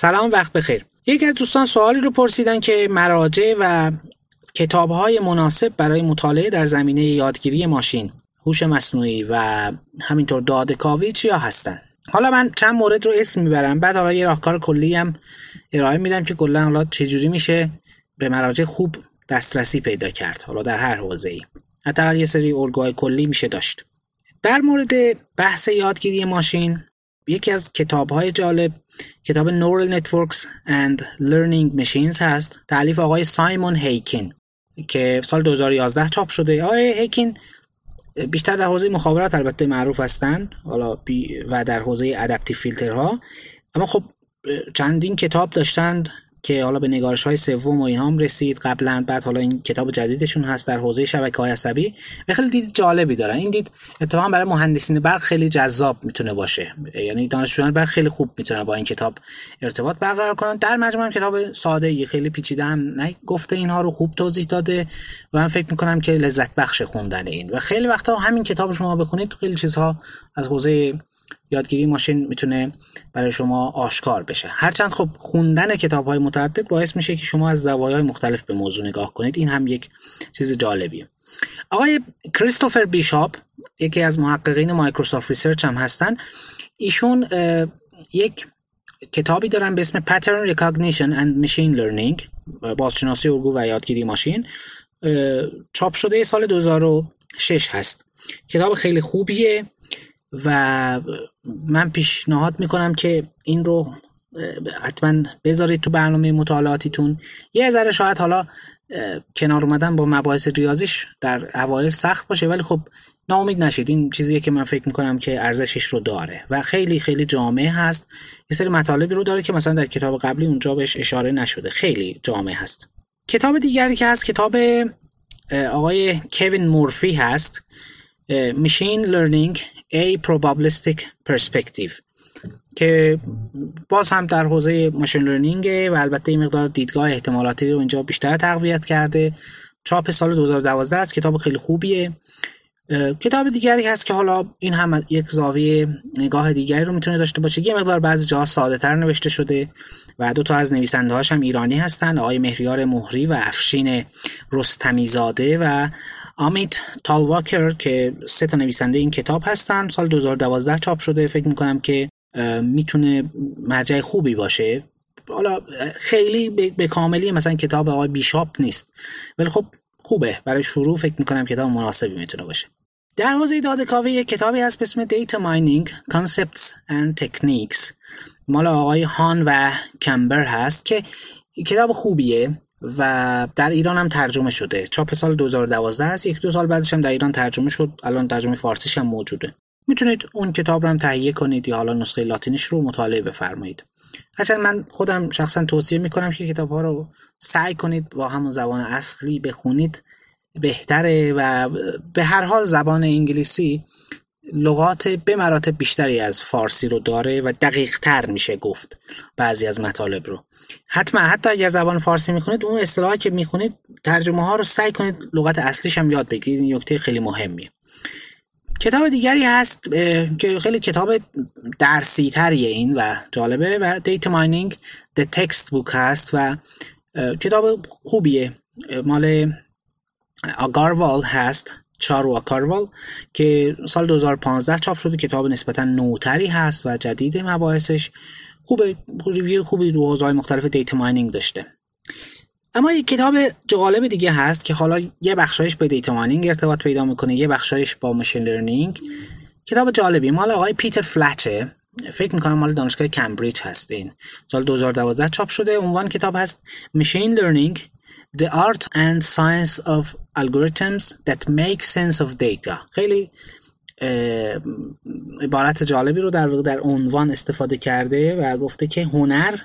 سلام وقت بخیر. یکی از دوستان سوالی رو پرسیدن که مراجع و کتابهای مناسب برای مطالعه در زمینه یادگیری ماشین هوش مصنوعی و همینطور داده کاوی چیا هستن؟ حالا من چند مورد رو اسم می‌برم بعد حالا یه راهکار کلی هم ارائه میدم که کلا حالا چجوری میشه به مراجع خوب دسترسی پیدا کرد حالا در هر حوزه ای حتی یه سری الگوهای کلی میشه داشت. در مورد بحث یادگیری ماشین یکی از کتاب های جالب کتاب Neural Networks and Learning Machines هست. تعلیف آقای سایمون هیکین که سال 2011 چاپ شده. آقای هیکین بیشتر در حوزه مخابرات البته معروف هستند حالا و در حوزه ادپتیو فیلترها اما خب چندین کتاب داشتند. که حالا به نگارش های سوم و اینها هم رسید. قبلا بعد حالا این کتاب جدیدشون هست در حوزه شبکه های عصبی و خیلی دید جالبی دارن. این دید اتفاقا برای مهندسین برق خیلی جذاب می‌تونه باشه. یعنی دانشجویان برق خیلی خوب می‌تونن با این کتاب ارتباط برقرار کنن در مجموع هم کتاب ساده ای خیلی پیچیده هم گفته اینها رو خوب توضیح داده و من فکر می‌کنم که لذت بخش خوندن این. و خیلی وقتا همین کتاب شما بخونید خیلی چیزها از حوزه یادگیری ماشین می‌تونه برای شما آشکار بشه. هرچند خب خوندن کتاب های متعدد باعث میشه که شما از زوایای مختلف به موضوع نگاه کنید. این هم یک چیز جالبیه. آقای کریستوفر بیشاپ یکی از محققین Microsoft Research هم هستن. ایشون یک کتابی دارن به اسم Pattern Recognition and Machine Learning بازشناسی الگو و یادگیری ماشین. چاپ شده سال 2006 هست. کتاب خیلی خوبیه. و من پیشنهاد می‌کنم که این رو حتما بذارید تو برنامه مطالعاتیتون. یه ذره شاید حالا کنار اومدن با مباحث ریاضیش در اوایل سخت باشه ولی خب ناامید نشید. این چیزیه که من فکر می‌کنم که ارزشش رو داره و خیلی خیلی جامعه هست. یه سری مطالبی رو داره که مثلا در کتاب قبلی اونجا بهش اشاره نشده. خیلی جامعه هست. کتاب دیگری که هست کتاب آقای کوین مورفی هست. Machine Learning A Probabilistic Perspective که باز هم در حوزه ماشین لرنینگ و البته این مقدار دیدگاه احتمالاتی رو اینجا بیشتر تقویت کرده. چاپ سال 2012 است کتاب خیلی خوبیه. کتاب دیگری هست که حالا این هم یک زاویه نگاه دیگری رو می‌تونه داشته باشه. یه مقدار بعضی جاها ساده تر نوشته شده و دو تا از نویسنده هاش هم ایرانی هستن آقای مهریار مهری و افشین رستمیزاده و آمیت تالواکر که سه تا نویسنده این کتاب هستن سال 2012 چاپ شده. فکر می‌کنم که می‌تونه مرجع خوبی باشه. حالا خیلی به کاملی مثلا کتاب آقای بیشاپ نیست. ولی خب خوبه. برای شروع فکر می‌کنم کتاب مناسبی می‌تونه باشه. در حوزه داده کاوی یک کتابی هست به اسم Data Mining Concepts and Techniques. مال آقای هان و کمبر هست که کتاب خوبیه. و در ایران هم ترجمه شده. چاپ سال 2012 است. یک دو سال بعدش هم در ایران ترجمه شد. الان ترجمه فارسیش هم موجوده. می‌تونید اون کتاب رو هم تهیه کنید یا حالا نسخه لاتینیش رو مطالعه بفرمایید. هرچند من خودم شخصا توصیه می‌کنم که کتاب ها رو سعی کنید با همون زبان اصلی بخونید. بهتره و به هر حال زبان انگلیسی لغات به مراتب بیشتری از فارسی رو داره و دقیق تر میشه گفت بعضی از مطالب رو. حتما حتی اگر زبان فارسی می‌خونید اون اصطلاحی که می‌خونید ترجمه ها رو سعی کنید لغت اصلیش هم یاد بگیرید این نکته خیلی مهمیه. کتاب دیگری هست که خیلی کتاب درسی تریه این و جالبه و Data Mining The Textbook هست و کتاب خوبیه. مال آگاروال هست. چارو آگاروال که سال 2015 چاپ شده کتاب نسبتا نوتری هست و جدید مباحثش. خوبه review خوبی رو حوزه‌های مختلف data mining داشته. اما یک کتاب جالب دیگه هست که حالا یه بخشایش به data mining ارتباط پیدا می‌کنه یه بخشایش با machine learning کتاب جالبی. مال آقای پیتر فلچه. فکر می‌کنم مال دانشگاه کمبریج هستین. سال 2012 چاپ شده. عنوان کتاب هست Machine Learning The Art and Science of Algorithms That Make Sense of Data. خیلی عبارت جالبی رو در واقع در عنوان استفاده کرده و گفته که هنر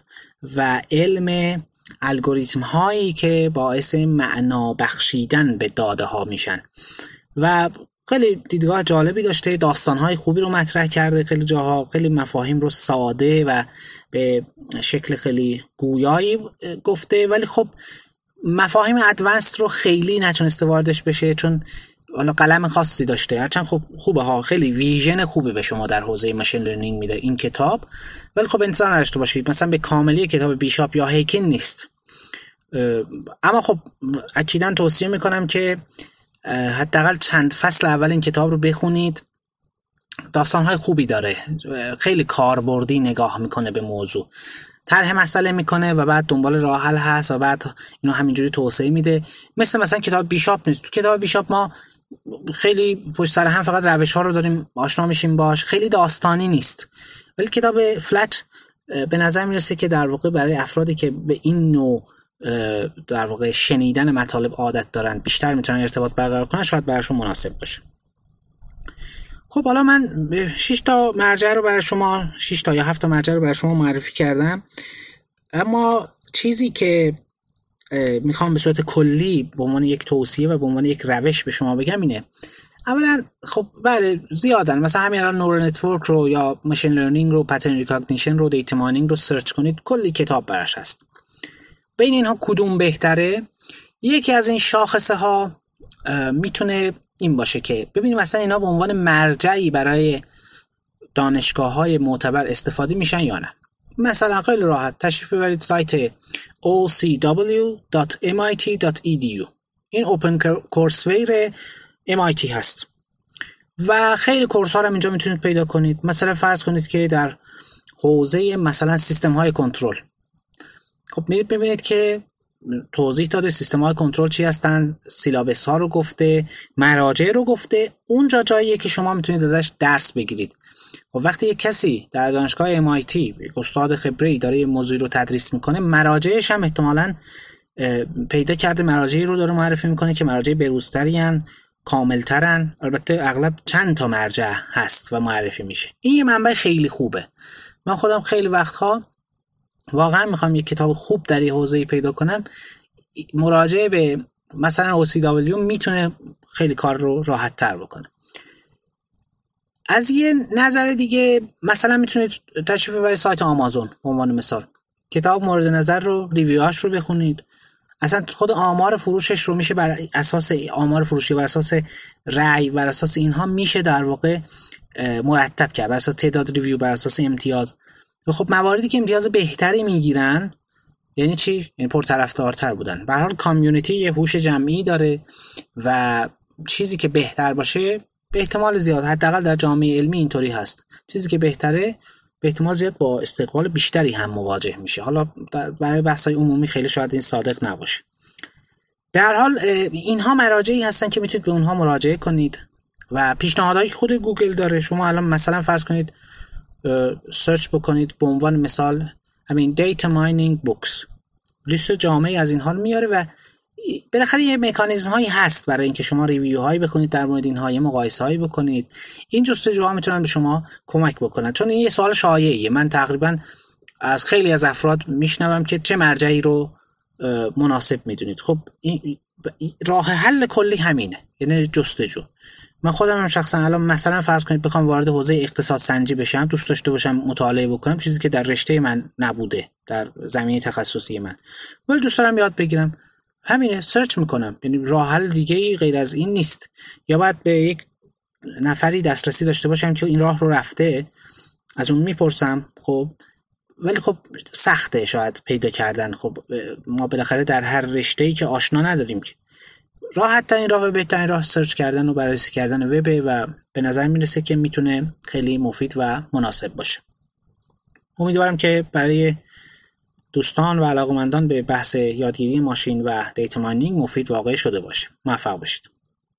و علم الگوریتم هایی که باعث معنا بخشیدن به داده ها میشن. و خیلی دیدگاه جالبی داشته داستان های خوبی رو مطرح کرده خیلی جاها خیلی مفاهیم رو ساده و به شکل خیلی گویایی گفته. ولی خب مفاهیم ادوانس رو خیلی نتونسته واردش بشه چون حالا قلم خاصی داشته. هرچند خب خوبه ها خیلی ویژن خوبی به شما در حوزه ماشین لرنینگ میده این کتاب. ولی خب انتظار نداشته باشید مثلا به کاملی کتاب بیشاپ یا هیکین نیست. اما خب اکیدا توصیه می‌کنم که حداقل چند فصل اول این کتاب رو بخونید. داستانهای خوبی داره. خیلی کاربردی نگاه می‌کنه به موضوع. طرح مسئله می‌کنه و بعد دنبال راه حل هست و بعد اینو همینجوری توسعه میده. مثل مثلا کتاب بیشاپ نیست. تو کتاب بیشاپ ما خیلی پشت سر هم فقط روش ها رو داریم آشنا میشیم باش. خیلی داستانی نیست. ولی کتاب فلت به نظر می‌رسه که در واقع برای افرادی که به این نوع در واقع شنیدن مطالب عادت دارن بیشتر می‌تونن ارتباط برقرار کنن شاید براشون مناسب باشه. خب حالا من 6 تا مرجع رو برای شما 6 تا یا 7 تا مرجع رو برای شما معرفی کردم. اما چیزی که می‌خوام به صورت کلی به عنوان یک توصیه و به عنوان یک روش به شما بگم اینه. اولا خب بله زیادن. مثلا همین الان neural network رو یا machine learning رو pattern recognition رو data mining رو search کنید. کلی کتاب براش هست. بین اینها کدوم بهتره؟ یکی از این شاخصه ها می‌تونه این باشه که ببینیم مثلا اینا به عنوان مرجعی برای دانشگاه های معتبر استفاده میشن یا نه. مثلا خیلی راحت تشریف ببرید سایت ocw.mit.edu این اوپن کورسویر MIT هست. و خیلی کورس ها رو اینجا می‌تونید پیدا کنید. مثلا فرض کنید که در حوزه مثلا سیستم های کنترل. خب میرید ببینید که توضیح داده سیستم های کنترل چی هستن سیلابس ها رو گفته مراجع رو گفته اونجا جاییه که شما می‌تونید ازش درس بگیرید. و خب وقتی یک کسی در دانشگاه MIT استاد خبره داره یه موضوعی رو تدریس می‌کنه مراجعش هم احتمالا پیدا کرده مراجعی رو داره معرفی می‌کنه که مراجع بروزتری کاملترن. البته اغلب چند تا مرجع هست و معرفی میشه. این یه منبع خیلی خوبه. من خودم خیلی وقتها واقعا می‌خوام یک کتاب خوب در این حوزه پیدا کنم. مراجعه به مثلا OCW می‌تونه خیلی کار رو راحت تر بکنه. از یه نظر دیگه مثلا می‌تونید تشریف ببرید سایت آمازون به عنوان مثال. کتاب مورد نظر رو ریویوهاش رو بخونید. اصلا خود آمار فروشش رو میشه بر اساس آمار فروشی بر اساس رأی بر اساس اینها میشه در واقع مرتب کرد. بر اساس تعداد ریویو بر اساس امتیاز. خب مواردی که امتیاز بهتری می‌گیرن یعنی چی؟ یعنی پرطرفدارتر بودن. به حال کامیونیتی یه هوش جمعی داره و چیزی که بهتر باشه به احتمال زیاد حداقل در جامعه علمی اینطوری هست. چیزی که بهتره به احتمال زیاد با استقبال بیشتری هم مواجه میشه. حالا برای بحث عمومی خیلی شاید این صادق نباشه. به هر حال اینها مراجعی هستن که می‌تونید به اونها مراجعه کنید و پیشنهادهایی خود گوگل داره. شما الان مثلا فرض کنید search بکنید به عنوان مثال همین data mining books لیست جامعی از این حال میاره و بالاخره یه مکانیزم هایی هست برای اینکه شما review هایی بکنید در مورد اینها یه مقایسه هایی بکنید. این جستجوها می‌تونن به شما کمک بکنن. چون این یه سوال شایعیه. من تقریبا از خیلی از افراد میشنوم که چه مرجعی رو مناسب می‌دونید. خب راه حل کلی همینه. یعنی جستجو. من خودم هم شخصا الان مثلا فرض کنید بخوام وارد حوزه اقتصاد سنجی بشم دوست داشته باشم مطالعه بکنم چیزی که در رشته من نبوده در زمینه تخصصی من. ولی دوست دارم یاد بگیرم. همینه سرچ می‌کنم. یعنی راه حل دیگه غیر از این نیست. یا باید به یک نفری دسترسی داشته باشم که این راه رو رفته از اون می‌پرسم خب. ولی خب سخته شاید پیدا کردن. خب ما بالاخره در هر رشته ای که آشنا نداریم که. راحت این راه و بهترین راه سرچ کردن و بررسی کردن وبه و به نظر می‌رسه که می‌تونه خیلی مفید و مناسب باشه. امیدوارم که برای دوستان و علاقمندان به بحث یادگیری ماشین و دیتا ماینینگ مفید واقع شده باشه. موفق باشید.